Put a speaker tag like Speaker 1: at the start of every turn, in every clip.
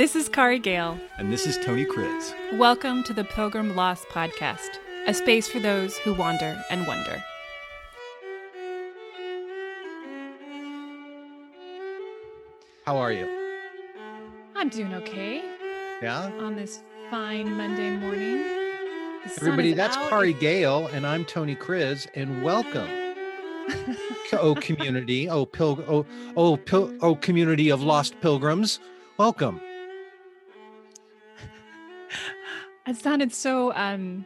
Speaker 1: This is Kari Gale.
Speaker 2: And this is Tony Kriz.
Speaker 1: Welcome to the Pilgrim Lost Podcast, a space for those who wander and wonder.
Speaker 2: How are you?
Speaker 1: I'm doing okay
Speaker 2: Yeah?
Speaker 1: on this fine Monday morning. The
Speaker 2: Everybody, that's
Speaker 1: out.
Speaker 2: Kari Gale, and I'm Tony Kriz, and welcome. oh, community. Oh, pil- oh, oh, pil- oh, community of lost pilgrims. Welcome.
Speaker 1: Sounded so um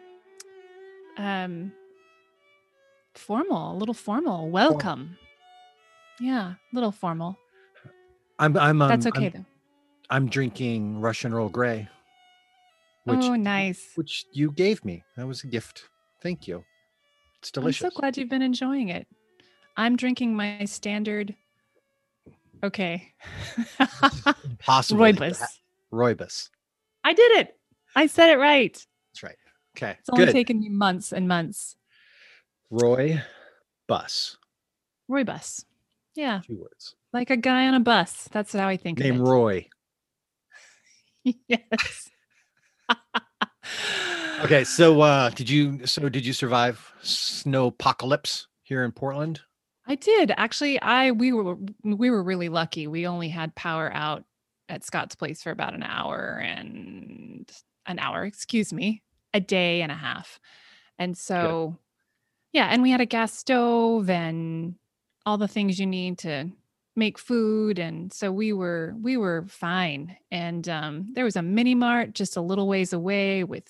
Speaker 1: um formal, a little formal. Welcome. Yeah, a little formal.
Speaker 2: I'm, I'm, um,
Speaker 1: That's okay
Speaker 2: I'm,
Speaker 1: though.
Speaker 2: I'm drinking Russian Earl Grey, which,
Speaker 1: oh, nice.
Speaker 2: which you gave me. That was a gift. Thank you. It's delicious.
Speaker 1: I'm so glad you've been enjoying it. I'm drinking my standard. Okay.
Speaker 2: Impossible.
Speaker 1: Rooibos.
Speaker 2: Rooibos.
Speaker 1: I did it. I said it right.
Speaker 2: That's right. Okay.
Speaker 1: It's only
Speaker 2: Good.
Speaker 1: taken me months and months.
Speaker 2: Roy Bus.
Speaker 1: Roy Bus. Yeah,
Speaker 2: Two words.
Speaker 1: like a guy on a bus. That's how I think of it. Name Roy. yes.
Speaker 2: Okay, so uh did you so did you survive snow apocalypse here in Portland?
Speaker 1: I did actually. I we were we were really lucky. We only had power out at Scott's place for about an hour and an hour, excuse me, a day and a half. And so, yeah, and we had a gas stove and all the things you need to make food and so we were we were fine and um, there was a mini mart just a little ways away with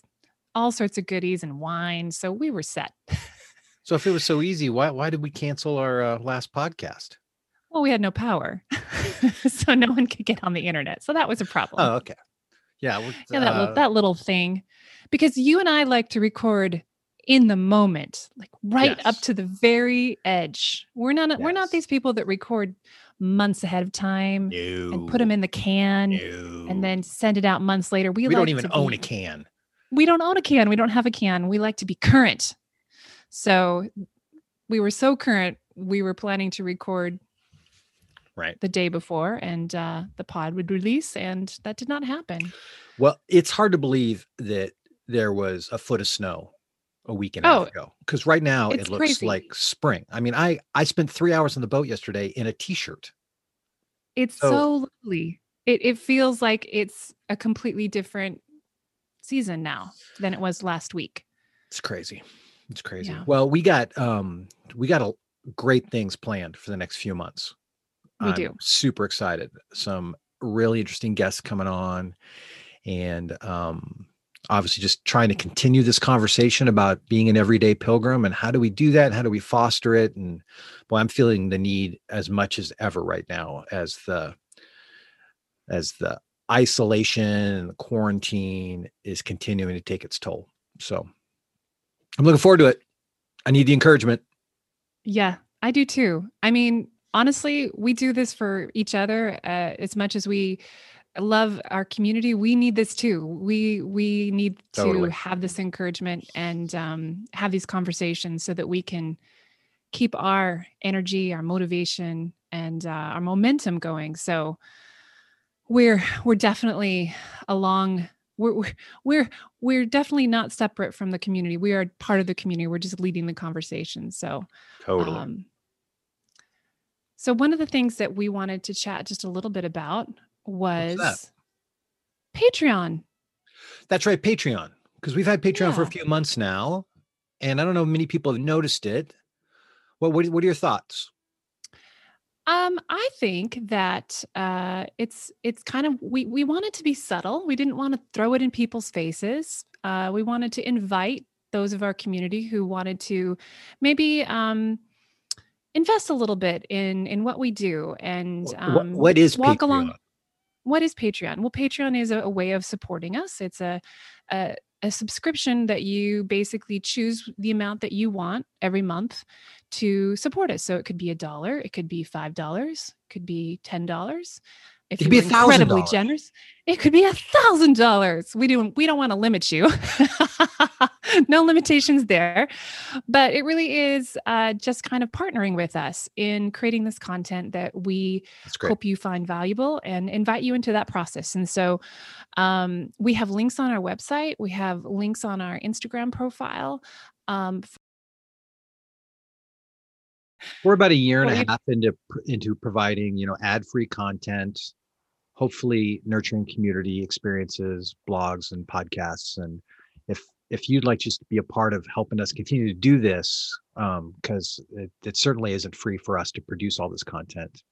Speaker 1: all sorts of goodies and wine so we were set
Speaker 2: So if it was so easy, why why did we cancel our uh, last podcast?
Speaker 1: Well, we had no power, so no one could get on the internet. So that was a problem.
Speaker 2: Oh, okay. Yeah,
Speaker 1: yeah, that
Speaker 2: uh,
Speaker 1: little, that little thing, because you and I like to record in the moment, like right up to the very edge. We're not we're not these people that record months ahead of time
Speaker 2: no,
Speaker 1: and put them in the can
Speaker 2: no.
Speaker 1: and then send it out months later. We,
Speaker 2: we
Speaker 1: like
Speaker 2: don't even own
Speaker 1: be-
Speaker 2: a can.
Speaker 1: we don't own a can. We don't have a can. We like to be current. So we were so current. We were planning to record
Speaker 2: Right.
Speaker 1: the day before, and uh, the pod would release, and that did not happen.
Speaker 2: Well, it's hard to believe that there was a foot of snow a week and a
Speaker 1: Oh,
Speaker 2: half ago. Because right now it looks
Speaker 1: crazy.
Speaker 2: like spring. I mean, I I spent three hours on the boat yesterday in a t-shirt.
Speaker 1: It's
Speaker 2: So-
Speaker 1: so lovely. It it feels like it's a completely different season now than it was last week.
Speaker 2: It's crazy. It's crazy.
Speaker 1: Yeah.
Speaker 2: Well, we got um we got a, great things planned for the next few months.
Speaker 1: We
Speaker 2: I'm
Speaker 1: do.
Speaker 2: Super excited. Some really interesting guests coming on and um obviously just trying to continue this conversation about being an everyday pilgrim and how do we do that? How do we foster it? And boy, I'm feeling the need as much as ever right now as the as the isolation and the quarantine is continuing to take its toll. So I'm looking forward to it. I need the encouragement.
Speaker 1: Yeah, I do too. I mean, honestly, we do this for each other uh, as much as we love our community. We need this too. We we need to have this encouragement and um, have these conversations so that we can keep our energy, our motivation, and uh, our momentum going. So we're we're definitely along. We're, we're we're we're definitely not separate from the community. We are part of the community. We're just leading the conversation. So
Speaker 2: Totally.
Speaker 1: um, so one of the things that we wanted to chat just a little bit about was
Speaker 2: that?
Speaker 1: Patreon.
Speaker 2: That's right, Patreon. Because we've had Patreon for a few months now, and I don't know if many people have noticed it. What what, what are your thoughts?
Speaker 1: Um, I think that uh, it's it's kind of we we wanted to be subtle. We didn't want to throw it in people's faces. Uh, we wanted to invite those of our community who wanted to maybe um, invest a little bit in in what we do and um,
Speaker 2: what is
Speaker 1: walk
Speaker 2: Patreon?
Speaker 1: along. what is Patreon? Well, Patreon is a, a way of supporting us. It's a, a a subscription that you basically choose the amount that you want every month to support us. So it could be a dollar, it could be five dollars, could be ten dollars. If
Speaker 2: It could
Speaker 1: you're
Speaker 2: be $1,000.
Speaker 1: incredibly generous, it could be a thousand dollars. We don't we don't want to limit you. no limitations there. But it really is uh, just kind of partnering with us in creating this content that we hope you find valuable and invite you into that process. And so um, we have links on our website, we have links on our Instagram profile. Um,
Speaker 2: we're about a year and a half into into providing you know ad free content hopefully nurturing community experiences blogs and podcasts and if if you'd like just to be a part of helping us continue to do this because um, it, it, certainly isn't free for us to produce all this content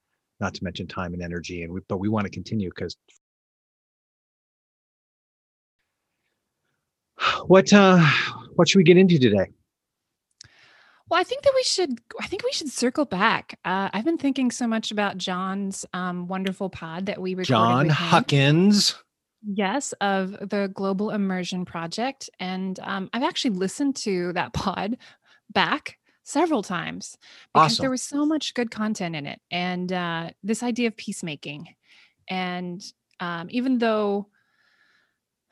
Speaker 2: not to mention time and energy and we, but we want to continue because what uh what should we get into today
Speaker 1: well, I think that we should. I think we should circle back. Uh, I've been thinking so much about Jon's um, wonderful pod that we recorded.
Speaker 2: Jon Huckins.
Speaker 1: Yes, of the Global Immersion Project, and um, I've actually listened to that pod back several times because awesome. there was so much good content in it, and uh, this idea of peacemaking, and um, even though,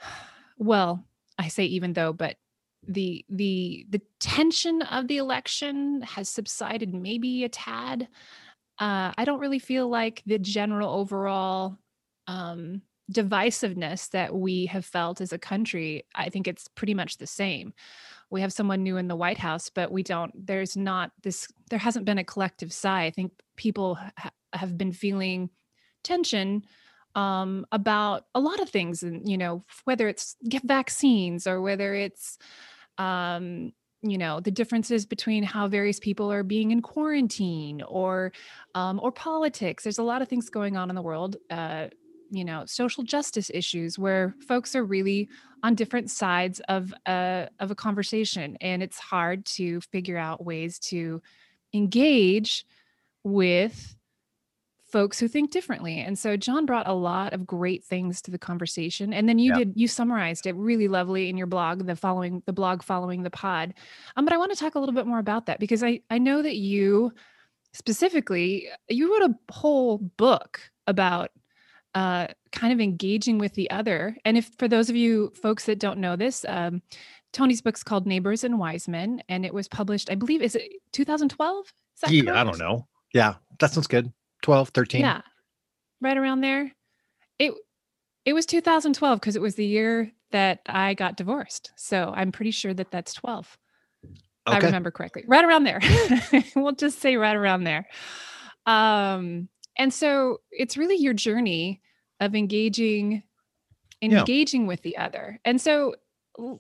Speaker 1: well, I say even though, but the the the tension of the election has subsided maybe a tad. Uh, i don't really feel like the general overall um, divisiveness that we have felt as a country i think it's pretty much the same. We have someone new in the white house but we don't there's not this there hasn't been a collective sigh. I think people ha- have been feeling tension um, about a lot of things and you know whether it's get vaccines or whether it's um, you know the differences between how various people are being in quarantine or um, or politics. There's a lot of things going on in the world uh, you know social justice issues where folks are really on different sides of a of a conversation and it's hard to figure out ways to engage with folks who think differently. And so Jon brought a lot of great things to the conversation. And then you yeah. did you summarized it really lovely in your blog, the following the blog following the pod. Um, but I want to talk a little bit more about that because I I know that you specifically you wrote a whole book about uh, kind of engaging with the other. And if for those of you folks that don't know this, um, Tony's book's called Neighbors and Wise Men, and it was published, I believe, is it 2012?
Speaker 2: yeah, I don't know. Yeah, that sounds good. 12, 13.
Speaker 1: Yeah. Right around there. It it was 2012 because it was the year that I got divorced. So I'm pretty sure that that's 12. Okay. I remember correctly. Right around there. we'll just say right around there. Um and so it's really your journey of engaging engaging yeah. with the other. And so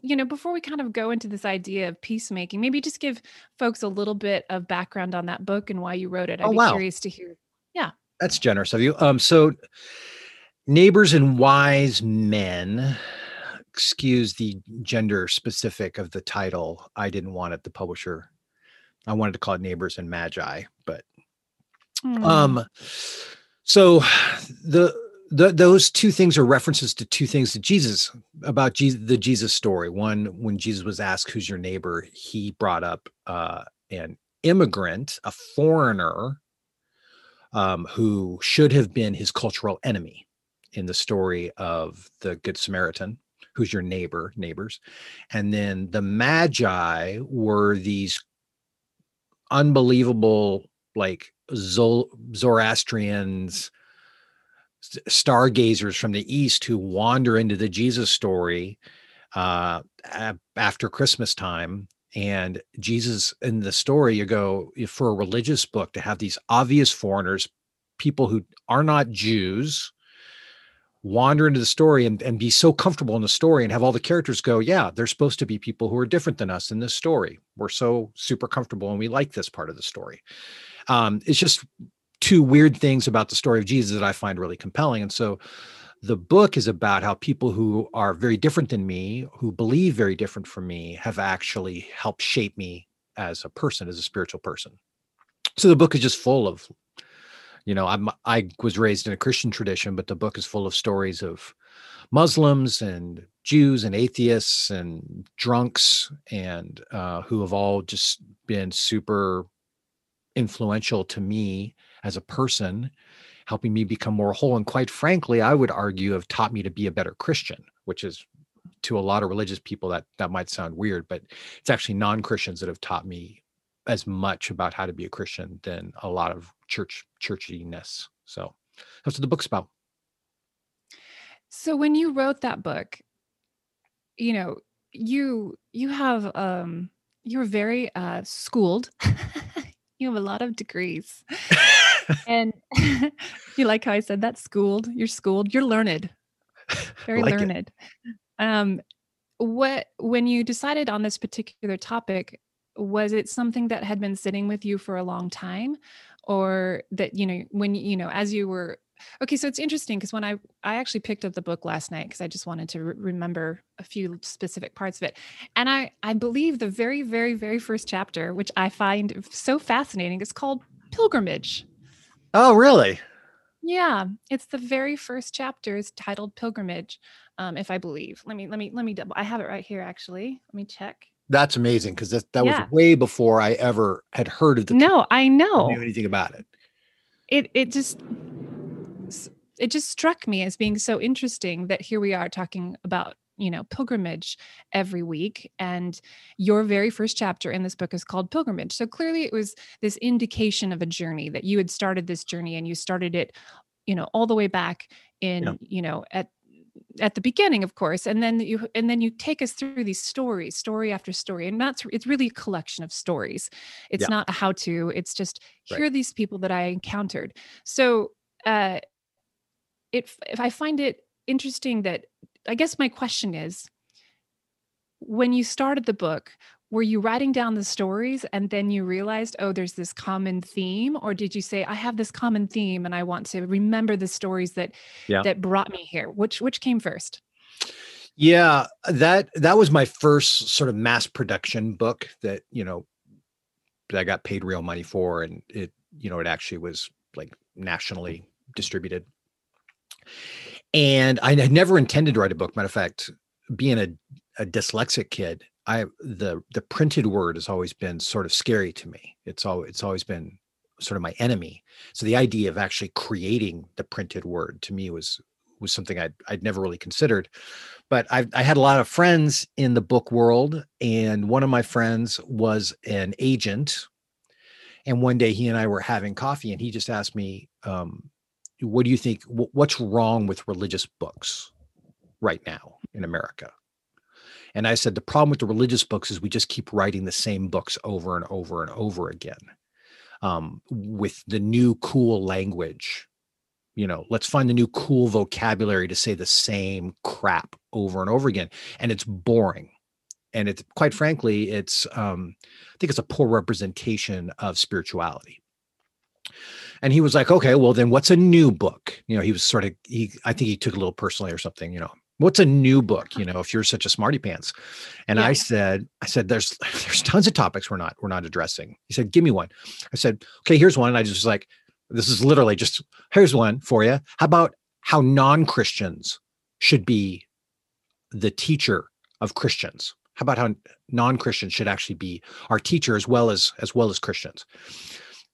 Speaker 1: you know, before we kind of go into this idea of peacemaking, maybe just give folks a little bit of background on that book and why you wrote it. I'd oh, be wow. curious to hear yeah.
Speaker 2: That's generous of you. Um, so neighbors and wise men, excuse the gender specific of the title. I didn't want it, the publisher. I wanted to call it neighbors and magi, but mm. um so the the, those two things are references to two things to Jesus about Jesus, the Jesus story. One, when Jesus was asked, "Who's your neighbor?" he brought up uh, an immigrant, a foreigner um, who should have been his cultural enemy in the story of the Good Samaritan, who's your neighbor, neighbors. And then the Magi were these unbelievable, like Zoroastrians, stargazers from the East who wander into the Jesus story uh, after Christmas time and Jesus in the story, you go for a religious book to have these obvious foreigners, people who are not Jews, wander into the story and, and be so comfortable in the story and have all the characters go, yeah, they're supposed to be people who are different than us in this story. We're so super comfortable and we like this part of the story. Um, it's just two weird things about the story of Jesus that I find really compelling. And so the book is about how people who are very different than me, who believe very different from me, have actually helped shape me as a person, as a spiritual person. So the book is just full of, you know, I'm I was raised in a Christian tradition, but the book is full of stories of Muslims and Jews and atheists and drunks and uh, who have all just been super influential to me as a person helping me become more whole. And quite frankly, I would argue have taught me to be a better Christian, which is to a lot of religious people that that might sound weird, but it's actually non-Christians that have taught me as much about how to be a Christian than a lot of church churchiness. So that's what the book's about.
Speaker 1: So when you wrote that book, you know, you you have um you're very uh schooled. you have a lot of degrees. and you like how I said that schooled, you're schooled, you're learned. Very
Speaker 2: like
Speaker 1: learned.
Speaker 2: it.
Speaker 1: Um what when you decided on this particular topic, was it something that had been sitting with you for a long time or that you know when you know as you were okay so it's interesting because when i i actually picked up the book last night because i just wanted to re- remember a few specific parts of it and i i believe the very very very first chapter which i find so fascinating is called pilgrimage
Speaker 2: Oh, really?
Speaker 1: yeah it's the very first chapter is titled pilgrimage um if i believe let me let me let me double i have it right here actually let me check
Speaker 2: That's amazing because that, that
Speaker 1: Yeah.
Speaker 2: was way before I ever had heard of the
Speaker 1: no i know
Speaker 2: knew anything about it.
Speaker 1: it it just it just struck me as being so interesting that here we are talking about you know pilgrimage every week and your very first chapter in this book is called pilgrimage so clearly it was this indication of a journey that you had started this journey and you started it you know all the way back in
Speaker 2: Yeah.
Speaker 1: you know at at the beginning of course and then you and then you take us through these stories story after story and that's it's really a collection of stories it's
Speaker 2: Yeah.
Speaker 1: not a how to it's just here are these people that i encountered so uh it if i find it interesting that i guess my question is when you started the book were you writing down the stories and then you realized oh there's this common theme or did you say i have this common theme and i want to remember the stories that
Speaker 2: Yeah.
Speaker 1: that brought me here which which came first
Speaker 2: Yeah, that that was my first sort of mass production book that you know that I got paid real money for, and it you know it actually was like nationally distributed. And I never intended to write a book. Matter of fact, being a, a dyslexic kid, I the the printed word has always been sort of scary to me. It's all it's always been sort of my enemy. So the idea of actually creating the printed word to me was was something I'd I'd never really considered. But I I had a lot of friends in the book world, and one of my friends was an agent. And one day he and I were having coffee, and he just asked me, um, "What do you think? What's wrong with religious books right now in America?" And I said, "The problem with the religious books is we just keep writing the same books over and over and over again, um, with the new cool language." you know let's find the new cool vocabulary to say the same crap over and over again and it's boring and it's quite frankly it's um i think it's a poor representation of spirituality and he was like okay well then what's a new book? You know he was sort of he i think he took a little personally or something you know. What's a new book you know if you're such a smarty pants? And
Speaker 1: Yeah.
Speaker 2: i said i said there's there's tons of topics we're not we're not addressing. He said give me one. I said okay here's one. And i just was like this is literally just here's one for you how about how non-christians should be the teacher of christians? How about how non-christians should actually be our teacher as well as as well as christians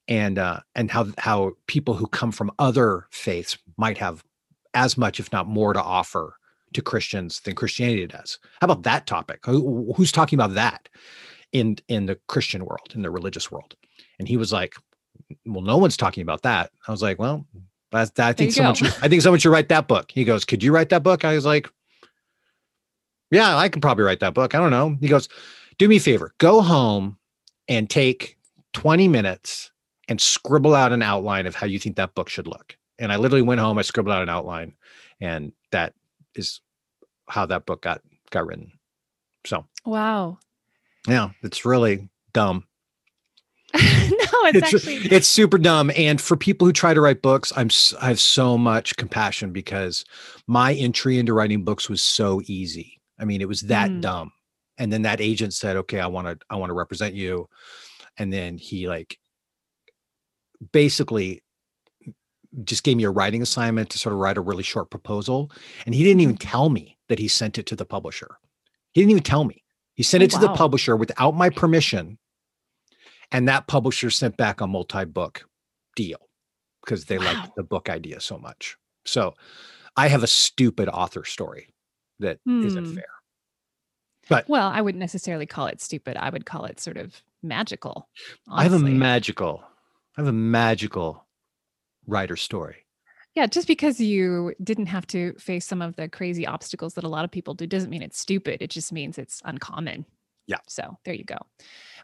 Speaker 2: and uh and how how people who come from other faiths might have as much if not more to offer to christians than christianity does. How about that topic? Who, who's talking about that in in the christian world in the religious world? And he was like well no one's talking about that. I was like well that, i think someone
Speaker 1: go.
Speaker 2: should i think someone should write that book. He goes could you write that book? I was like yeah i can probably write that book. I don't know. He goes do me a favor. Go home and take 20 minutes and scribble out an outline of how you think that book should look. And i literally went home i scribbled out an outline and that is how that book got got written. So
Speaker 1: wow.
Speaker 2: Yeah it's really dumb.
Speaker 1: No it's,
Speaker 2: it's
Speaker 1: actually
Speaker 2: it's super dumb and for people who try to write books i'm I have so much compassion because my entry into writing books was so easy. I mean it was that
Speaker 1: Mm.
Speaker 2: dumb. And then that agent said okay i want to i want to represent you. And then he like basically just gave me a writing assignment to sort of write a really short proposal and he didn't even
Speaker 1: Mhm.
Speaker 2: tell me that he sent it to the publisher he didn't even tell me he sent
Speaker 1: Oh,
Speaker 2: it to the publisher without my permission and that publisher sent back a multi-book deal because they
Speaker 1: Wow.
Speaker 2: liked the book idea so much so i have a stupid author story that not
Speaker 1: Hmm.
Speaker 2: fair But
Speaker 1: well, I wouldn't necessarily call it stupid. I would call it sort of magical.
Speaker 2: I have a magical, I have a magical writer story.
Speaker 1: Yeah, just because you didn't have to face some of the crazy obstacles that a lot of people do doesn't mean it's stupid. It just means it's uncommon.
Speaker 2: Yeah.
Speaker 1: So there you go.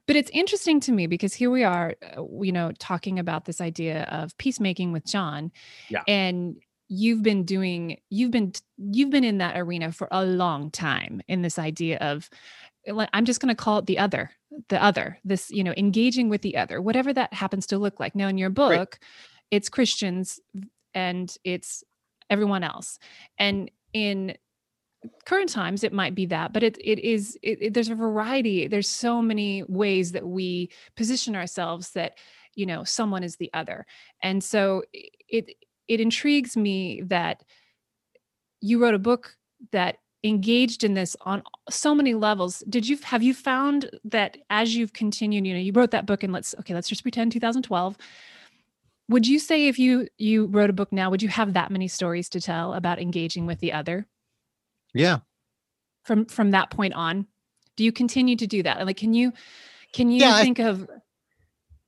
Speaker 1: But it's interesting to me because here we are, uh, you know, talking about this idea of peacemaking with Jon.
Speaker 2: Yeah.
Speaker 1: And you've been doing, you've been, you've been in that arena for a long time in this idea of, I'm just going to call it the other, the other, this, you know, engaging with the other, whatever that happens to look like. Now, in your book, it's Christians and it's everyone else. And in current times, it might be that, but it it is it, it- there's a variety. There's so many ways that we position ourselves that you know someone is the other, and so it it intrigues me that you wrote a book that engaged in this on so many levels. Did you have you found that as you've continued you know you wrote that book and let's okay let's just pretend 2012 would you say if you you wrote a book now would you have that many stories to tell about engaging with the other?
Speaker 2: Yeah.
Speaker 1: from from that point on? Do you continue to do that? Like can you can you
Speaker 2: Yeah, I-
Speaker 1: think of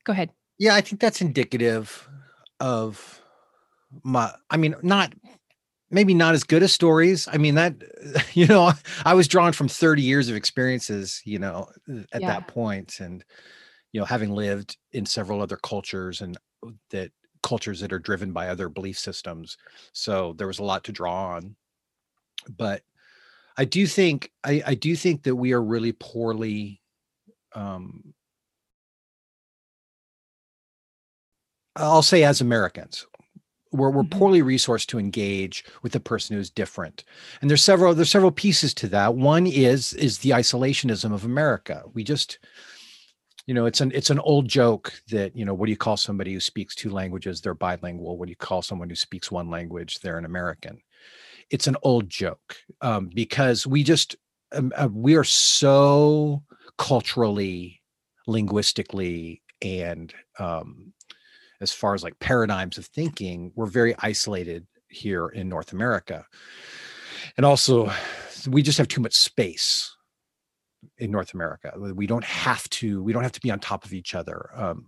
Speaker 1: go ahead.
Speaker 2: Yeah, I think that's indicative of my I mean, not maybe not as good as stories. I mean, that you know, I was drawn from 30 years of experiences, you know, at
Speaker 1: Yeah.
Speaker 2: that point and you know, having lived in several other cultures and that cultures that are driven by other belief systems. So there was a lot to draw on. But I do think I, I do think that we are really poorly um I'll say as Americans, we're, we're
Speaker 1: Mhm.
Speaker 2: poorly resourced to engage with the person who's different. And there's several there's several pieces to that. One is is the isolationism of America. We just you know, it's an it's an old joke that, you know, what do you call somebody who speaks two languages? They're bilingual. What do you call someone who speaks one language? They're an American. It's an old joke um, because we just um, uh, we are so culturally, linguistically, and um, as far as like paradigms of thinking, we're very isolated here in North America. And also, we just have too much space in North America. We don't have to, we don't have to be on top of each other. Um,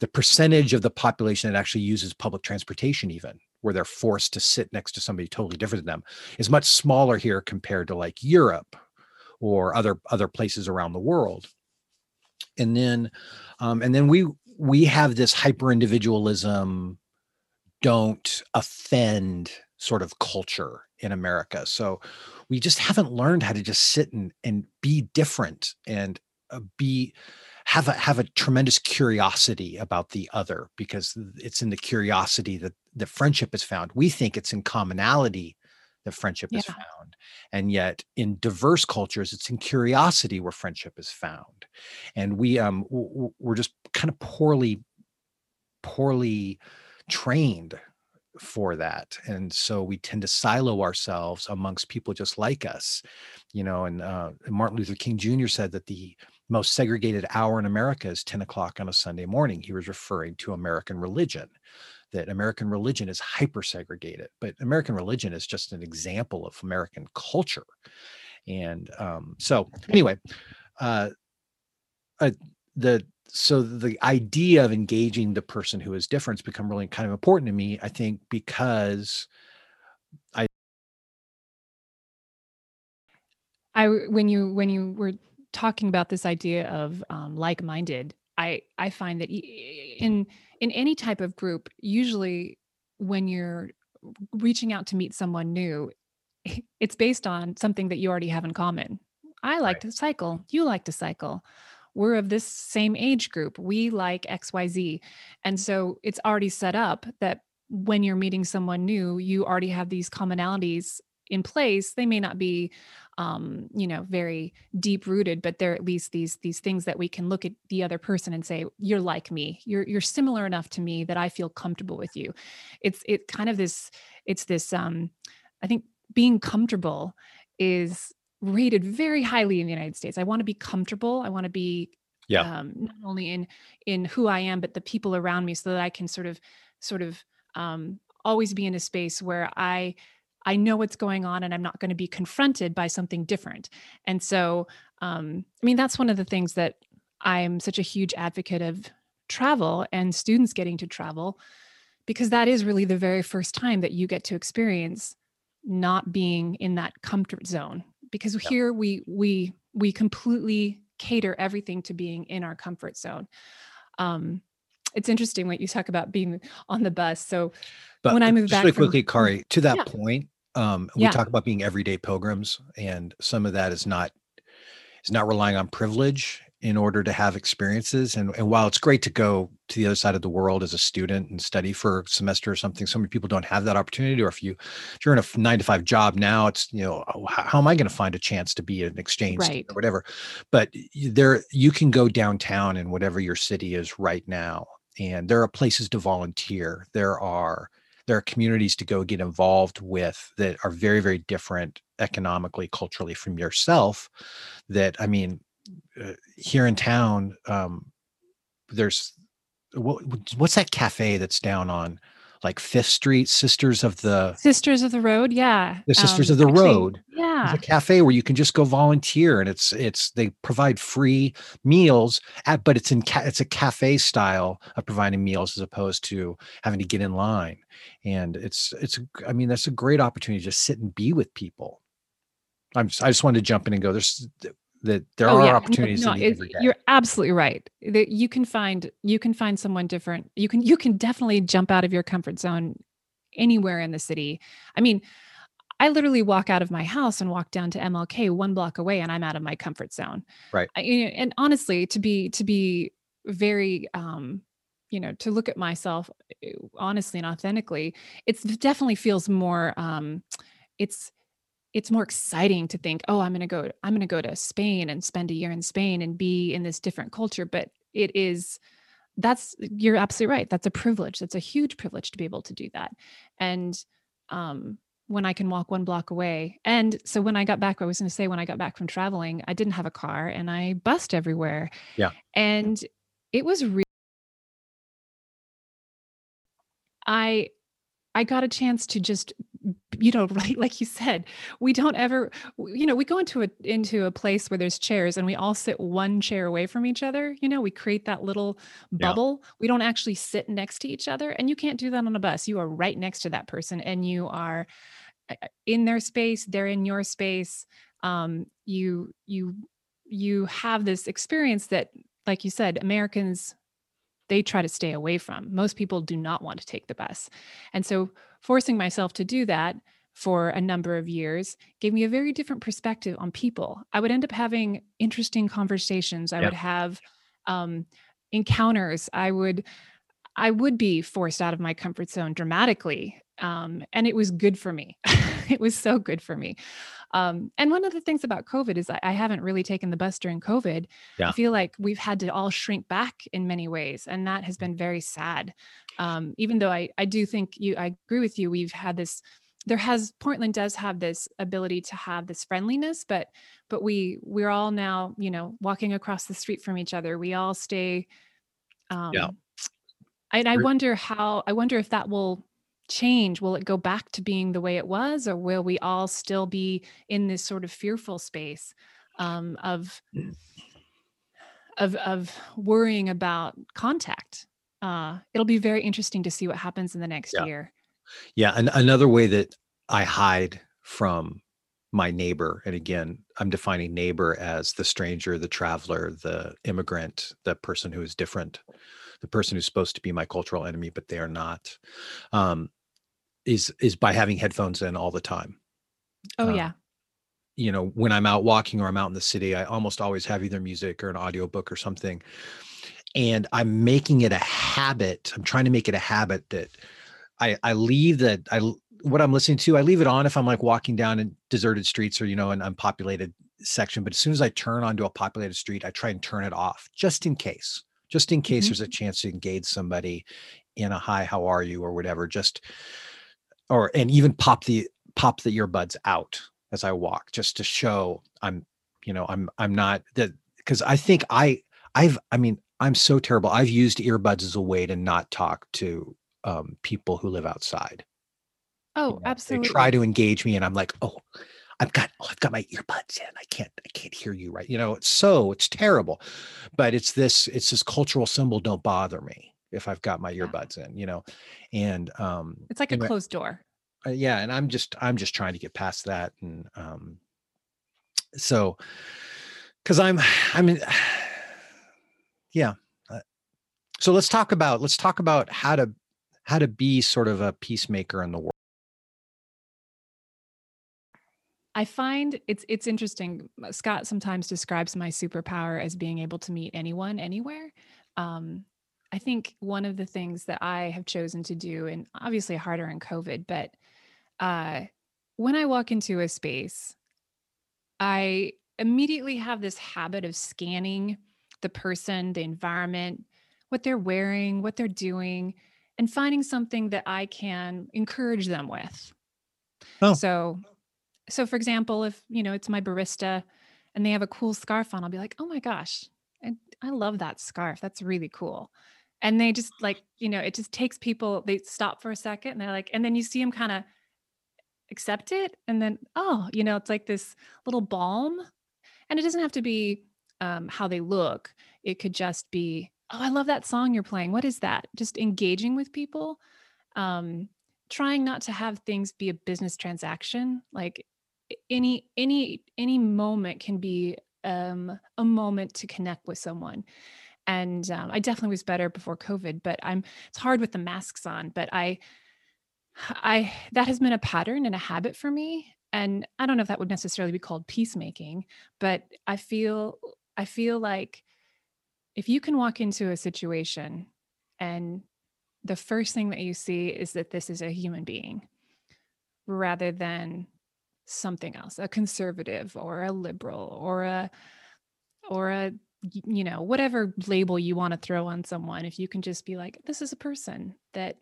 Speaker 2: the percentage of the population that actually uses public transportation, even where they're forced to sit next to somebody totally different than them, is much smaller here compared to like Europe or other other places around the world. And then, um, and then we we have this hyper individualism don't offend sort of culture in america. So we just haven't learned how to just sit and and be different and uh, be have a have a tremendous curiosity about the other because it's in the curiosity that the friendship is found. We think it's in commonality that friendship is found and yet in diverse cultures it's in curiosity where friendship is found and we um we're just kind of poorly poorly trained for that and so we tend to silo ourselves amongst people just like us you know and uh, martin luther king jr said that the most segregated hour in america is 10 o'clock on a sunday morning. He was referring to american religion that american religion is hyper segregated but american religion is just an example of american culture. And um, so anyway uh, uh, the so the idea of engaging the person who is different has become really kind of important to me i think because
Speaker 1: I I when you when you were talking about this idea of um, like-minded, I I find that in in any type of group, usually when you're reaching out to meet someone new, eh, it's based on something that you already have in common. I like
Speaker 2: Right.
Speaker 1: to cycle. You like to cycle. We're of this same age group. We like XYZ. And so it's already set up that when you're meeting someone new, you already have these commonalities in place. They may not be um, you know, very deep rooted, but they're at least these these things that we can look at the other person and say, "You're like me. You're you're similar enough to me that I feel comfortable with you." It's it kind of this. It's this. Um, I think being comfortable is rated very highly in the United States. I want to be comfortable. I want to be
Speaker 2: Yeah.
Speaker 1: um, not only in in who I am, but the people around me, so that I can sort of sort of um, always be in a space where I I know what's going on and I'm not going to be confronted by something different. And so, um, I mean, that's one of the things that I'm such a huge advocate of travel and students getting to travel because that is really the very first time that you get to experience not being in that comfort zone because
Speaker 2: Yeah.
Speaker 1: here we we we completely cater everything to being in our comfort zone um it's interesting what you talk about being on the bus so
Speaker 2: But
Speaker 1: when i moved
Speaker 2: just
Speaker 1: back
Speaker 2: really
Speaker 1: from
Speaker 2: quickly, Kari, to that
Speaker 1: yeah
Speaker 2: point, um, we
Speaker 1: yeah
Speaker 2: talk about being everyday pilgrims, and some of that is not is not relying on privilege in order to have experiences. And, and while it's great to go to the other side of the world as a student and study for a semester or something, so many people don't have that opportunity. Or if you if you're in a nine to five job now, it's you know oh, how, how am I going to find a chance to be an exchange
Speaker 1: right
Speaker 2: or whatever? But there you can go downtown in whatever your city is right now, and there are places to volunteer. There are there are communities to go get involved with that are very very different economically culturally from yourself that i mean uh, here in town um there's what, what's that cafe that's down on like fifth street sisters of the
Speaker 1: sisters of the road? Yeah
Speaker 2: the sisters
Speaker 1: um
Speaker 2: of the
Speaker 1: actually
Speaker 2: road. There's
Speaker 1: yeah.
Speaker 2: a cafe where you can just go volunteer and it's it's they provide free meals at but it's in ca- it's a cafe style of providing meals as opposed to having to get in line. And it's it's I mean that's a great opportunity to just sit and be with people. I'm just, i just wanted to jump in and go there's th- that there
Speaker 1: Oh
Speaker 2: are
Speaker 1: yeah, no,
Speaker 2: opportunities
Speaker 1: no, it, you're absolutely right. That you can find you can find someone different. You can you can definitely jump out of your comfort zone anywhere in the city. I mean, I literally walk out of my house and walk down to MLK one block away, and I'm out of my comfort zone.
Speaker 2: right
Speaker 1: I, you know, and honestly, to be to be very um, you know, to look at myself uh, honestly and authentically, it's definitely feels more um, it's it's more exciting to think, "Oh, I'm gonna go I'm gonna go to Spain and spend a year in Spain and be in this different culture," but it is that's you're absolutely right. That's a privilege. That's a huge privilege to be able to do that. And um when I can walk one block away. And so when I got back, I was going to say when I got back from traveling, I didn't have a car and I bussed everywhere.
Speaker 2: yeah
Speaker 1: And it was really I I got a chance to just you know right like you said we don't ever you know we go into a into a place where there's chairs and we all sit one chair away from each other you know we create that little
Speaker 2: yeah.
Speaker 1: bubble. We don't actually sit next to each other and you can't do that on a bus. You are right next to that person and you are uh, uh, in their space they're in your space. Um you you you have this experience that like you said americans they try to stay away from. Most people do not want to take the bus. And so forcing myself to do that for a number of years gave me a very different perspective on people. I would end up having interesting conversations. I would have um, encounters. I would I would be forced out of my comfort zone dramatically. Um, and it was good for me. it was so good for me. Um, and one of the things about COVID is I, I haven't really taken the bus during COVID. I feel like we've had to all shrink back in many ways, and that has been very sad. Um, even though I, I do think you, I agree with you. We've had this. There has Portland does have this ability to have this friendliness, but but we we're all now you know walking across the street from each other. We all stay Um, yeah and I wonder how, I wonder if that will change. Will it go back to being the way it was, or will we all still be in this sort of fearful space um, of of of worrying about contact? Uh, it'll be very interesting to see what happens in the next
Speaker 2: yeah
Speaker 1: year.
Speaker 2: yeah and another way that i hide from my neighbor and again i'm defining neighbor as the stranger the traveler the immigrant the person who is different the person who's supposed to be my cultural enemy but they are not um is is by having headphones in all the time.
Speaker 1: Oh
Speaker 2: uh,
Speaker 1: yeah,
Speaker 2: you know when i'm out walking or i'm out in the city i almost always have either music or an audiobook or something. And i'm making it a habit i'm trying to make it a habit that i i leave that I what i'm listening to i leave it on if i'm like walking down in deserted streets or you know an unpopulated section. But as soon as i turn onto a populated street i try and turn it off just in case just in case
Speaker 1: hmm
Speaker 2: there's a chance to engage somebody in a hi how are you? or whatever just or and even pop the pop the earbuds out as I walk just to show I'm you know I'm I'm not that because I think I I've I mean I'm so terrible I've used earbuds as a way to not talk to um, people who live outside
Speaker 1: Oh,
Speaker 2: You know,
Speaker 1: absolutely.
Speaker 2: They try to engage me and I'm like, oh, I've got oh, I've got my earbuds in. I can't I can't hear you right. You know, it's so it's terrible. But it's this it's this cultural symbol, don't bother me if I've got my earbuds in, you know. And um
Speaker 1: It's like a closed door.
Speaker 2: uh, yeah, and I'm just I'm just trying to get past that and um so because I'm I mean yeah. uh, So let's talk about let's talk about how to how to be sort of a peacemaker in the world.
Speaker 1: I find it's it's interesting. uh, Scott sometimes describes my superpower as being able to meet anyone anywhere. Um, I think one of the things that I have chosen to do, and obviously harder in COVID, but uh, when I walk into a space, I immediately have this habit of scanning the person, the environment, what they're wearing, what they're doing, and finding something that I can encourage them with.
Speaker 2: Oh.
Speaker 1: So, so for example, if you know it's my barista and they have a cool scarf on, I'll be like, "Oh my gosh, I, I love that scarf. That's really cool." And they just like, you know, it just takes people. They stop for a second and they're like, and then you see them kind of accept it, and then oh, you know, it's like this little balm. And it doesn't have to be um, how they look. It could just be, oh, I love that song you're playing. What is that? Just engaging with people. Um, trying not to have things be a business transaction like any any any moment can be um a moment to connect with someone and um, i definitely was better before covid but i'm it's hard with the masks on but i i that has been a pattern and a habit for me and i don't know if that would necessarily be called peacemaking but i feel i feel like if you can walk into a situation and the first thing that you see is that this is a human being rather than something else a conservative or a liberal or a or a you know whatever label you want to throw on someone if you can just be like this is a person that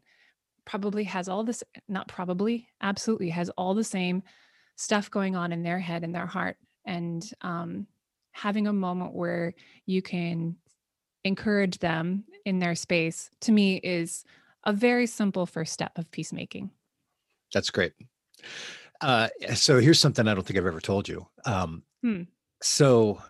Speaker 1: probably has all this not probably absolutely has all the same stuff going on in their head and their heart and um, having a moment where you can encourage them in their space to me is a very simple first step of peacemaking
Speaker 2: That's great. Uh, so here's something I don't think I've ever told you. Um,
Speaker 1: Hmm.
Speaker 2: So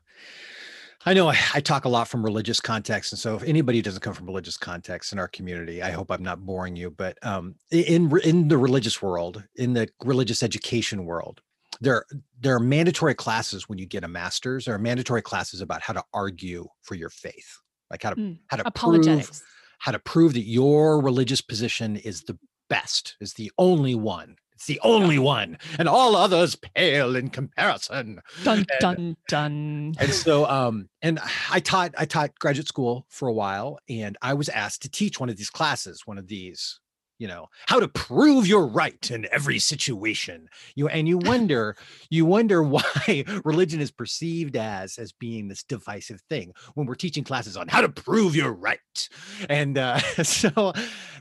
Speaker 2: I know I, I talk a lot from religious context, and so if anybody doesn't come from religious context in our community, I hope I'm not boring you. But um, in in the religious world, in the religious education world, there there are mandatory classes when you get a master's. There are mandatory classes about how to argue for your faith, like how to
Speaker 1: Mm.
Speaker 2: how to prove how to prove that your religious position is the best, is the only one. It's the only one, and all others pale in comparison.
Speaker 1: dun
Speaker 2: And-
Speaker 1: dun dun
Speaker 2: And so, um, and I taught I taught graduate school for a while, and I was asked to teach one of these classes, one of these, you know, how to prove you're right in every situation. You and you wonder, you wonder why religion is perceived as as being this divisive thing when we're teaching classes on how to prove you're right. And uh, so,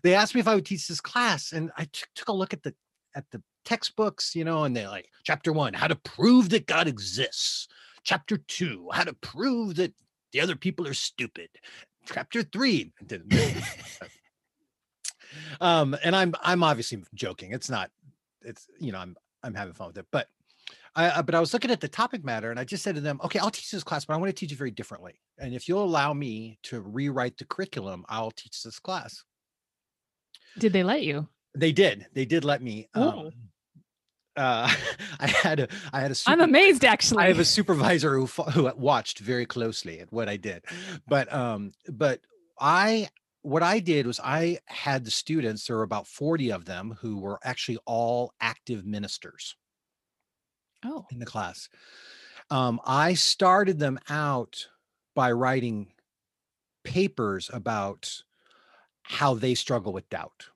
Speaker 2: they asked me if I would teach this class, and I t- took a look at the at the textbooks, you know, and they're like, chapter one, how to prove that God exists. Chapter two, how to prove that the other people are stupid. Chapter three. um, and I'm I'm obviously joking. It's not, it's you know, I'm I'm having fun with it. But I I- but I was looking at the topic matter and I just said to them, okay, I'll teach this class, but I want to teach it very differently. And if you'll allow me to rewrite the curriculum, I'll teach this class.
Speaker 1: did they let you
Speaker 2: They did. They did let me. Um, uh, I had a I had a
Speaker 1: i'm amazed actually
Speaker 2: I have a supervisor who who watched very closely at what I did, but um, but I what I did was I had the students. There were about forty of them who were actually all active ministers
Speaker 1: oh
Speaker 2: in the class. Um, I started them out by writing papers about how they struggle with doubt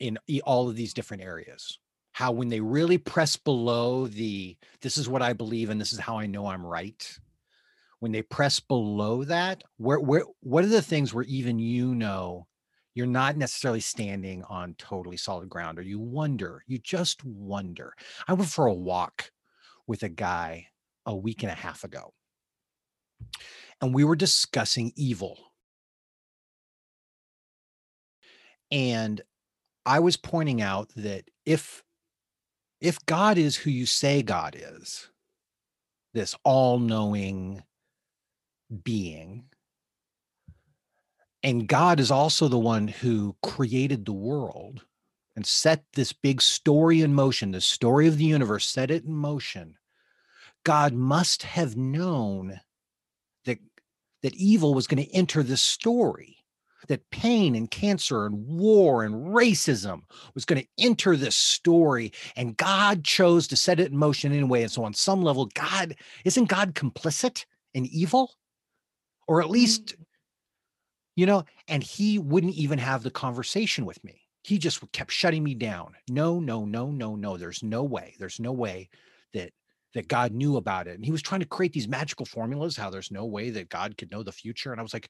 Speaker 2: in all of these different areas. How when they really press below the this is what I believe and this is how I know I'm right. When they press below that, where where what are the things where even you know you're not necessarily standing on totally solid ground or you wonder, you just wonder. I went for a walk with a guy a week and a half ago. And we were discussing evil. And I was pointing out that if if God is who you say God is, this all-knowing being, and God is also the one who created the world and set this big story in motion, the story of the universe, set it in motion. God must have known that that evil was going to enter this story, that pain and cancer and war and racism was going to enter this story, and God chose to set it in motion anyway. And so, on some level, God isn't God complicit in evil, or at least, mm. you know, and He wouldn't even have the conversation with me. He just kept shutting me down. No, no, no, no, no. There's no way. There's no way that that God knew about it. And he was trying to create these magical formulas, how there's no way that God could know the future. And I was like,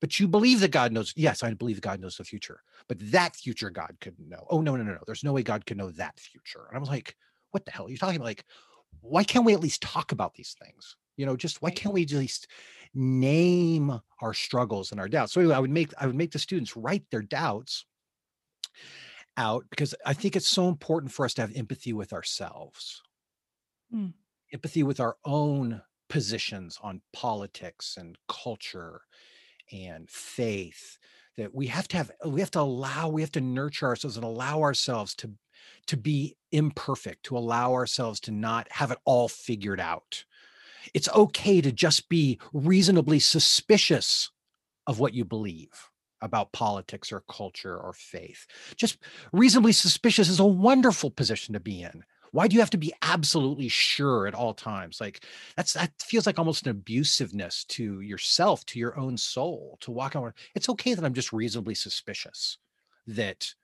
Speaker 2: but you believe that God knows. Yes, I believe God knows the future, but that future God couldn't know. Oh, no, no, no, no. There's no way God could know that future. And I was like, what the hell are you talking about? Like, why can't we at least talk about these things? You know, just why can't we at least name our struggles and our doubts? So anyway, I would make I would make the students write their doubts out because I think it's so important for us to have empathy with ourselves. Mm empathy with our own positions on politics and culture and faith that we have to have we have to allow we have to nurture ourselves and allow ourselves to to be imperfect to allow ourselves to not have it all figured out. It's okay to just be reasonably suspicious of what you believe about politics or culture or faith. Just reasonably suspicious is a wonderful position to be in why do you have to be absolutely sure at all times? Like that's that feels like almost an abusiveness to yourself to your own soul to walk on it's okay that i'm just reasonably suspicious that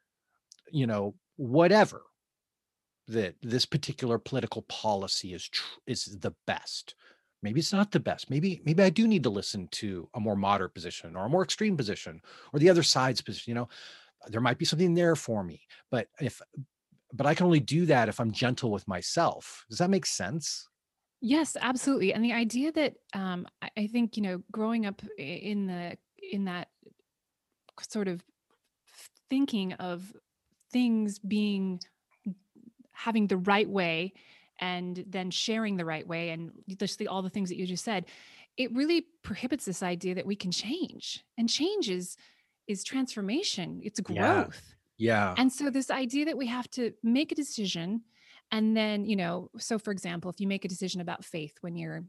Speaker 2: you know whatever that this particular political policy is tr- is the best. Maybe it's not the best. Maybe maybe i do need to listen to a more moderate position or a more extreme position or the other side's position you know? There might be something there for me but if but I can only do that if I'm gentle with myself. Does that make sense?
Speaker 1: Yes, absolutely. And the idea that um, I, think you know, growing up in the in that sort of thinking of things being having the right way and then sharing the right way and just the, all the things that you just said it really prohibits this idea that we can change and change is is transformation it's growth
Speaker 2: yeah.
Speaker 1: And so this idea that we have to make a decision and then, you know, so for example, if you make a decision about faith when you're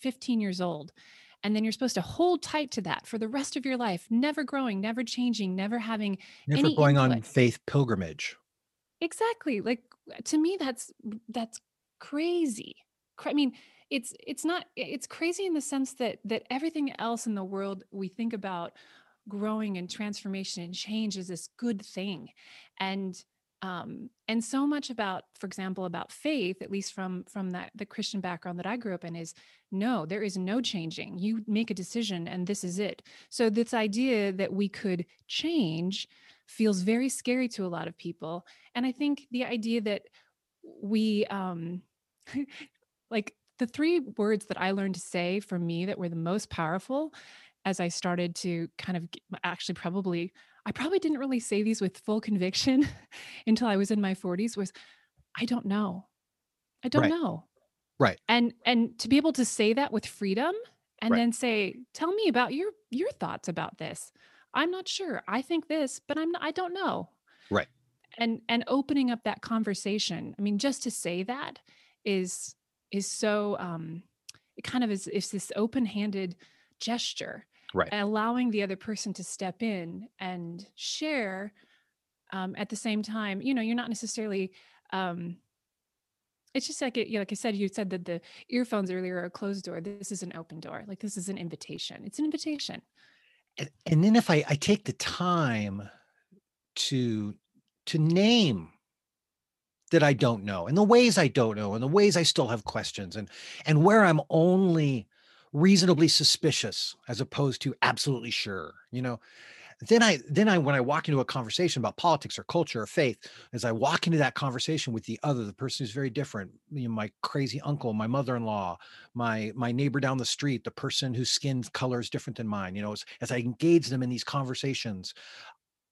Speaker 1: 15 years old, and then you're supposed to hold tight to that for the rest of your life, never growing, never changing, never having
Speaker 2: never
Speaker 1: any
Speaker 2: going
Speaker 1: input.
Speaker 2: on faith pilgrimage.
Speaker 1: Exactly. Like uh, to me that's that's crazy. I mean, it's it's not it's crazy in the sense that that everything else in the world we think about growing and transformation and change is this good thing. And um, and so much about for example about faith at least from from that the christian background that i grew up in is no there is no changing. You make a decision and this is it. So this idea that we could change feels very scary to a lot of people. And i think the idea that we um like the three words that i learned to say for me that were the most powerful as I started to kind of actually probably I probably didn't really say these with full conviction until I was in my 40s was I don't know. I don't
Speaker 2: right.
Speaker 1: know.
Speaker 2: Right.
Speaker 1: And and to be able to say that with freedom and right. then say tell me about your your thoughts about this. I'm not sure. I think this, but I'm not, I don't know.
Speaker 2: Right.
Speaker 1: And and opening up that conversation. I mean just to say that is is so um it kind of is is this open-handed gesture
Speaker 2: right
Speaker 1: allowing the other person to step in and share um, at the same time you know you're not necessarily um, it's just like it, you know, like I said, you said that the earphones earlier are a closed door. This is an open door. Like this is an invitation. It's an invitation.
Speaker 2: And, and then if I, I take the time to to name that I don't know and the ways I don't know and the ways I still have questions and and where I'm only reasonably suspicious as opposed to absolutely sure you know then i then i when i walk into a conversation about politics or culture or faith as i walk into that conversation with the other the person who's very different you know, my crazy uncle my mother-in-law my my neighbor down the street the person whose skin color is different than mine you know as, as i engage them in these conversations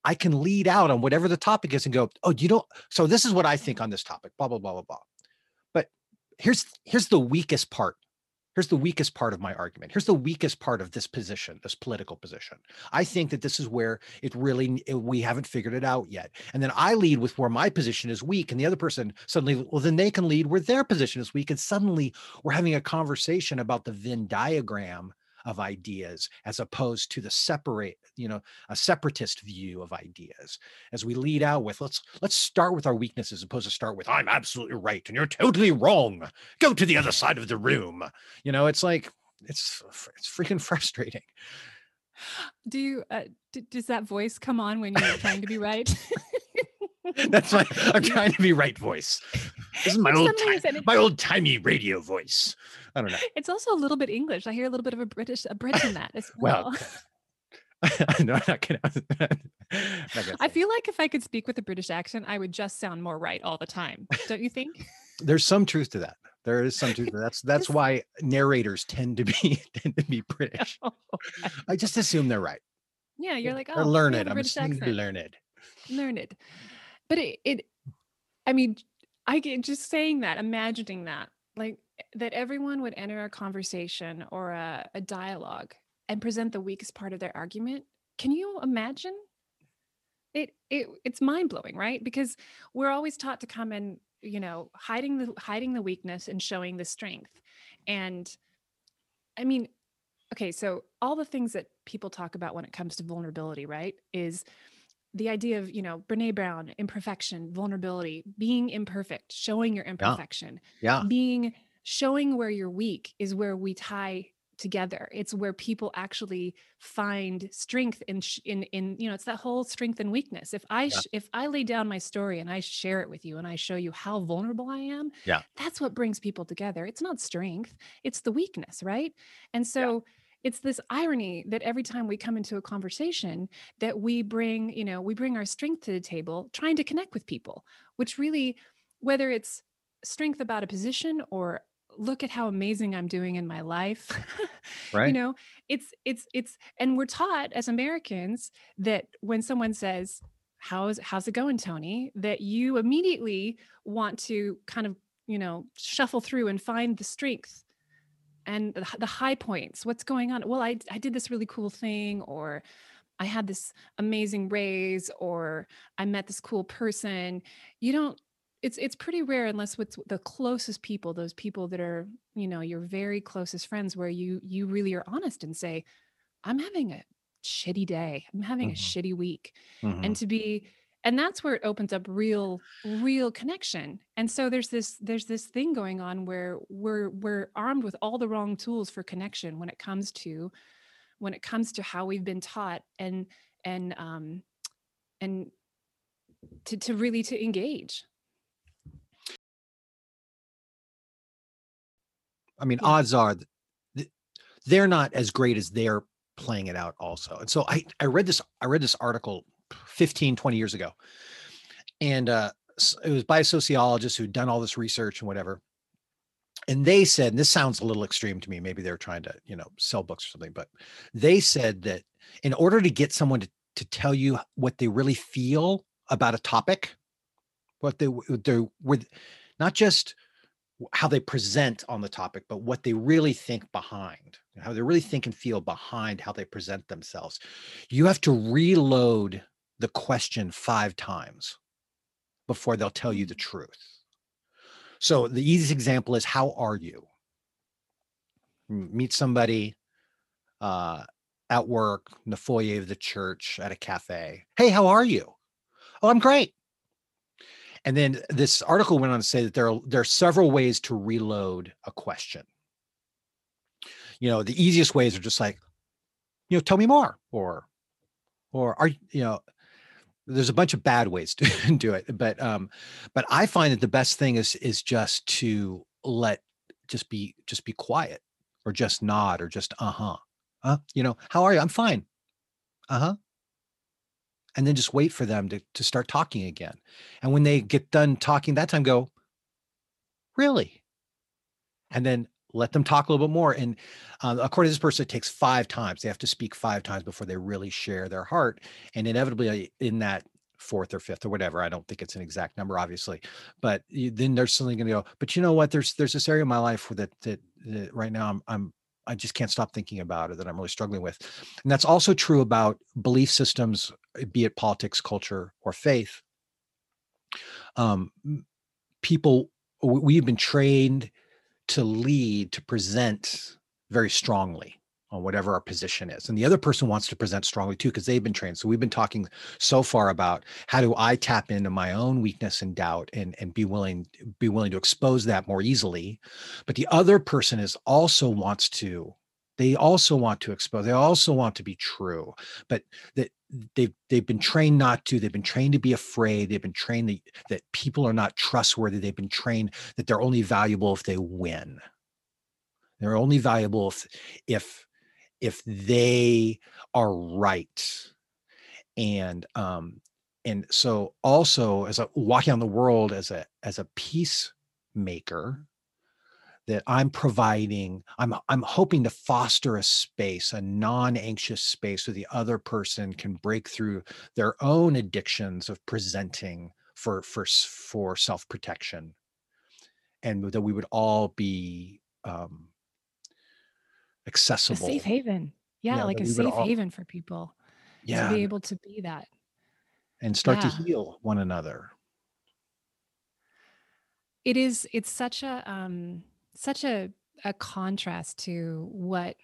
Speaker 2: I can lead out on whatever the topic is and go, oh, you don't. So this is what I think on this topic, blah, blah, blah, blah, blah. But here's here's the weakest part here's the weakest part of my argument. Here's the weakest part of this position this political position. I think that this is where it really it, we haven't figured it out yet. And then i lead with where my position is weak and the other person suddenly well then they can lead where their position is weak and suddenly we're having a conversation about the venn diagram of ideas as opposed to the separate you know a separatist view of ideas. As we lead out with let's let's start with our weaknesses as opposed to start with i'm absolutely right and you're totally wrong. Go to the other side of the room you know it's like it's it's freaking frustrating.
Speaker 1: Do you uh, d- does that voice come on when you're trying to be right?
Speaker 2: That's my I'm trying to be right voice. This is my old time, my old timey radio voice. I don't know.
Speaker 1: It's also a little bit English. I hear a little bit of a British a Brit in that as well. well
Speaker 2: no, I'm not gonna, not
Speaker 1: gonna I feel like if I could speak with a British accent, I would just sound more right all the time. Don't you think?
Speaker 2: There's some truth to that. There is some truth. To that. That's that's why narrators tend to be tend to be British. Oh, I just assume they're right.
Speaker 1: Yeah, you're like,
Speaker 2: oh, learn it. I'm assuming learn it.
Speaker 1: Learn it. But it, it I mean, I get just saying that, imagining that, like that everyone would enter a conversation or a, a dialogue and present the weakest part of their argument. Can you imagine? It it it's mind blowing, right? Because we're always taught to come in, you know, hiding the hiding the weakness and showing the strength. And I mean, okay, so all the things that people talk about when it comes to vulnerability, right? Is the idea of you know brene brown imperfection vulnerability being imperfect showing your imperfection
Speaker 2: yeah, yeah.
Speaker 1: being showing where you're weak is where we tie together. It's where people actually find strength in in in you know it's that whole strength and weakness. If i yeah. if i lay down my story and i share it with you and i show you how vulnerable i am
Speaker 2: yeah.
Speaker 1: that's what brings people together. It's not strength it's the weakness right? And so yeah it's this irony that every time we come into a conversation that we bring you know we bring our strength to the table trying to connect with people which really whether it's strength about a position or look at how amazing i'm doing in my life.
Speaker 2: Right.
Speaker 1: you know it's it's it's and we're taught as americans that when someone says how's how's it going tony? that you immediately want to kind of you know shuffle through and find the strength and the high points. What's going on? Well I, I did this really cool thing or i had this amazing raise or i met this cool person. You don't it's it's pretty rare unless with the closest people those people that are you know your very closest friends where you you really are honest and say i'm having a shitty day i'm having mm-hmm. a shitty week mm-hmm. and to be and that's where it opens up real real connection and so there's this there's this thing going on where we're we're armed with all the wrong tools for connection when it comes to when it comes to how we've been taught and and um and to to really to engage
Speaker 2: i mean yeah. odds are they're not as great as they're playing it out also and so i i read this i read this article 15, 20 years ago. And uh, it was by a sociologist who'd done all this research and whatever. And they said, and this sounds a little extreme to me, maybe they're trying to, you know, sell books or something, but they said that in order to get someone to, to tell you what they really feel about a topic, what they, they were not just how they present on the topic, but what they really think behind, how they really think and feel behind how they present themselves. You have to reload the question five times before they'll tell you the mm. truth. So the easiest example is how are you? Meet somebody uh, at work, in the foyer of the church, at a cafe. Hey, how are you? Oh, I'm great. And then this article went on to say that there are there are several ways to reload a question. You know, the easiest ways are just like, you know, tell me more, or, or are you know, there's a bunch of bad ways to do it but um but i find that the best thing is is just to let just be just be quiet or just nod or just uh-huh uh you know how are you? I'm fine. Uh-huh and then just wait for them to to start talking again and when they get done talking that time go really and then let them talk a little bit more. And uh, according to this person, it takes five times. They have to speak five times before they really share their heart. And inevitably, uh, in that fourth or fifth or whatever, I don't think it's an exact number, obviously, but you, then there's something going to go. But you know what? There's there's this area of my life that, that that right now I'm I'm I just can't stop thinking about it that I'm really struggling with. And that's also true about belief systems, be it politics, culture, or faith. Um, people, we've been trained to lead, to present very strongly on whatever our position is. And the other person wants to present strongly too, because they've been trained. So we've been talking so far about how do I tap into my own weakness and doubt and, and be willing, be willing to expose that more easily. But the other person is also wants to, they also want to expose, they also want to be true, but that they've they've been trained not to, they've been trained to be afraid, they've been trained that, that people are not trustworthy, they've been trained that they're only valuable if they win. They're only valuable if if if they are right. And um and so also as a walking on the world as a as a peacemaker that i'm providing i'm i'm hoping to foster a space a non-anxious space where the other person can break through their own addictions of presenting for for for self-protection. And that we would all be um accessible.
Speaker 1: A safe haven. Yeah, yeah like a safe all, haven for people. Yeah. To be able to be that.
Speaker 2: And start yeah. to heal one another.
Speaker 1: It is it's such a um such a a contrast to what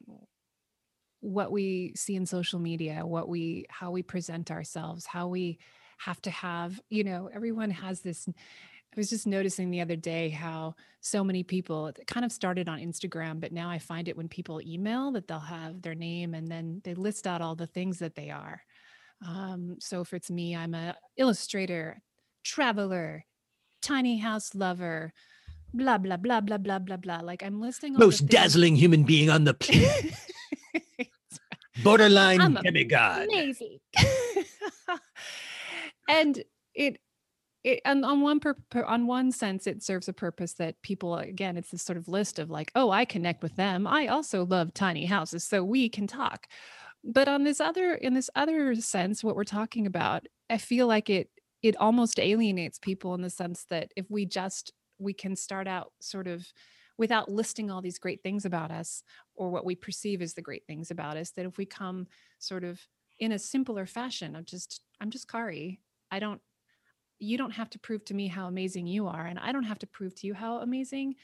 Speaker 1: what we see in social media, what we how we present ourselves, how we have to have, you know, everyone has this I was just noticing the other day how so many people it kind of started on Instagram, but now I find it when people email that they'll have their name and then they list out all the things that they are. Um, so if it's me, I'm a illustrator, traveler, tiny house lover, blah blah blah blah blah blah blah. Like I'm listing
Speaker 2: most dazzling human being on the planet, borderline demigod. Amazing.
Speaker 1: and it it, and on one per, on one sense it serves a purpose that people again it's this sort of list of like oh i connect with them. I also love tiny houses so we can talk. But on this other in this other sense what we're talking about i feel like it it almost alienates people in the sense that if we just we can start out sort of without listing all these great things about us or what we perceive as the great things about us that if we come sort of in a simpler fashion of just i'm just kari. I don't you don't have to prove to me how amazing you are and i don't have to prove to you how amazing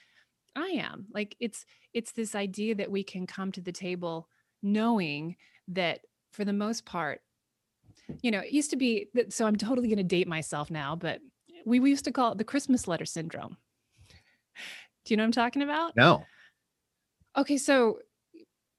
Speaker 1: i am. Like it's it's this idea that we can come to the table knowing that for the most part you know it used to be that so i'm totally going to date myself now but we, we used to call it the christmas letter syndrome. Do you know what i'm talking about?
Speaker 2: No.
Speaker 1: Okay so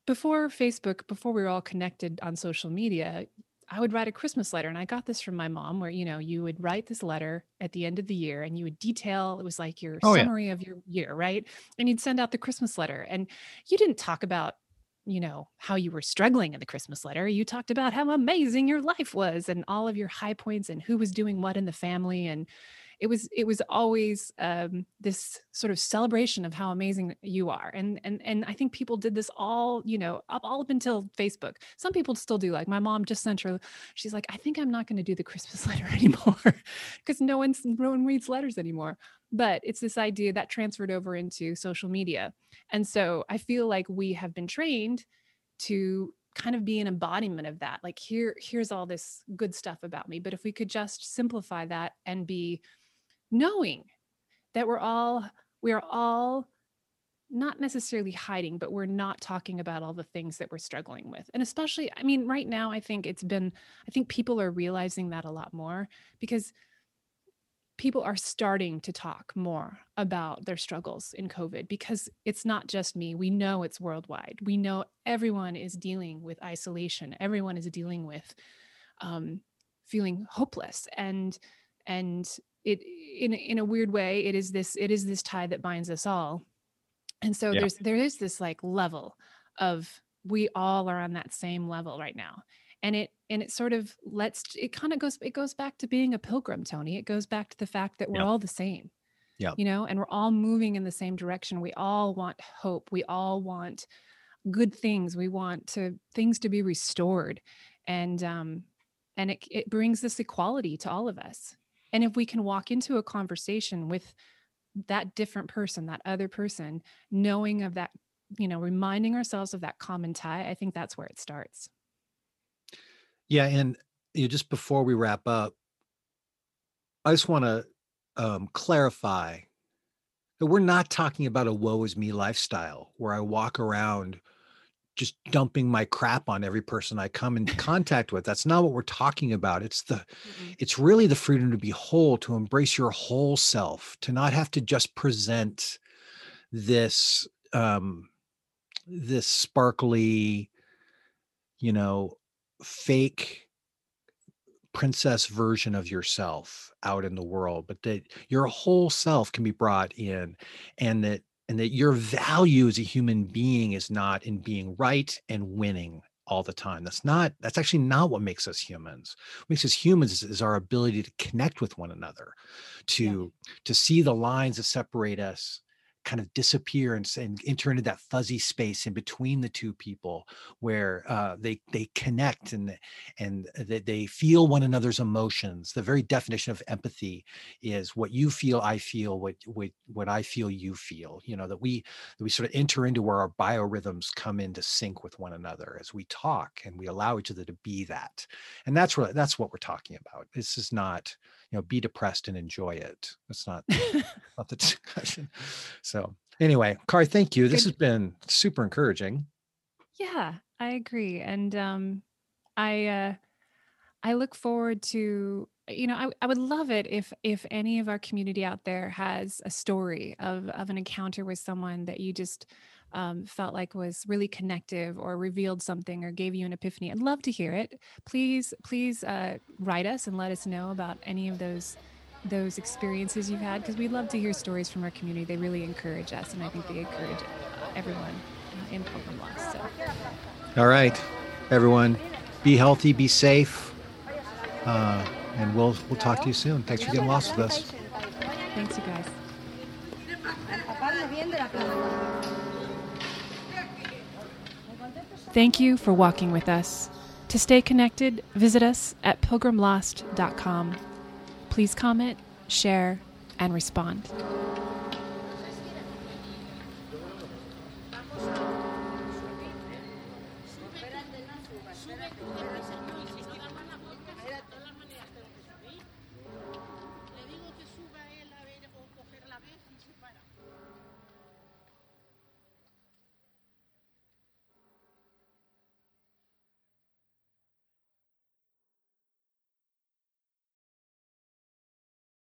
Speaker 1: before facebook before we were all connected on social media I would write a Christmas letter. And I got this from my mom, where, you know, you would write this letter at the end of the year and you would detail, it was like your oh, summary yeah. of your year, right? And you'd send out the Christmas letter. And you didn't talk about, you know, how you were struggling in the Christmas letter. You talked about how amazing your life was and all of your high points and who was doing what in the family. And it was it was always um, this sort of celebration of how amazing you are. And and and i think people did this all you know up all up until facebook. Some people still do like my mom just sent her she's like i think i'm not going to do the christmas letter anymore because no one's no one reads letters anymore. But it's this idea that transferred over into social media. And so i feel like we have been trained to kind of be an embodiment of that. Like here here's all this good stuff about me. But if we could just simplify that and be knowing that we're all we are all not necessarily hiding but we're not talking about all the things that we're struggling with. And especially i mean right now i think it's been i think people are realizing that a lot more because people are starting to talk more about their struggles in covid because it's not just me. We know it's worldwide. We know everyone is dealing with isolation. Everyone is dealing with um, feeling hopeless and and it in in a weird way it is this it is this tie that binds us all and so yeah. there's there is this like level of we all are on that same level right now and it and it sort of lets it kind of goes it goes back to being a pilgrim tony it goes back to the fact that we're yeah. all the same
Speaker 2: Yeah.
Speaker 1: You know, and we're all moving in the same direction. We all want hope. We all want good things. We want to things to be restored. And um and it, it brings this equality to all of us. And if we can walk into a conversation with that different person, that other person, knowing of that, you know, reminding ourselves of that common tie, I think that's where it starts.
Speaker 2: Yeah. And you know, just before we wrap up, I just want to um, clarify that we're not talking about a woe is me lifestyle where I walk around just dumping my crap on every person I come into contact with. That's not what we're talking about. It's the mm-hmm. it's really the freedom to be whole, to embrace your whole self, to not have to just present this um this sparkly, you know, fake princess version of yourself out in the world, but that your whole self can be brought in and that and that your value as a human being is not in being right and winning all the time. That's not, that's actually not what makes us humans. What makes us humans is, is our ability to connect with one another, to yeah. to see the lines that separate us kind of disappear and, and enter into that fuzzy space in between the two people where uh, they they connect and and that they feel one another's emotions. The very definition of empathy is what you feel, I feel, what what what I feel, you feel. You know that we that we sort of enter into where our biorhythms come into sync with one another as we talk and we allow each other to be that. And that's what that's what we're talking about. This is not you know be depressed and enjoy it. That's not not the discussion. So anyway Kari thank you. This Good. has been super encouraging.
Speaker 1: Yeah i agree and um i uh i look forward to you know I, I would love it if if any of our community out there has a story of of an encounter with someone that you just um, felt like was really connective or revealed something or gave you an epiphany, I'd love to hear it. Please, please uh, write us and let us know about any of those those experiences you've had because we'd love to hear stories from our community. They really encourage us, and I think they encourage everyone in Pilgrim Lost. So.
Speaker 2: All right, everyone, be healthy, be safe, uh, and we'll we'll talk to you soon. Thanks for getting lost with us.
Speaker 1: Thanks, you guys. Thank you for walking with us. To stay connected, visit us at pilgrimlost.com. Please comment, share, and respond.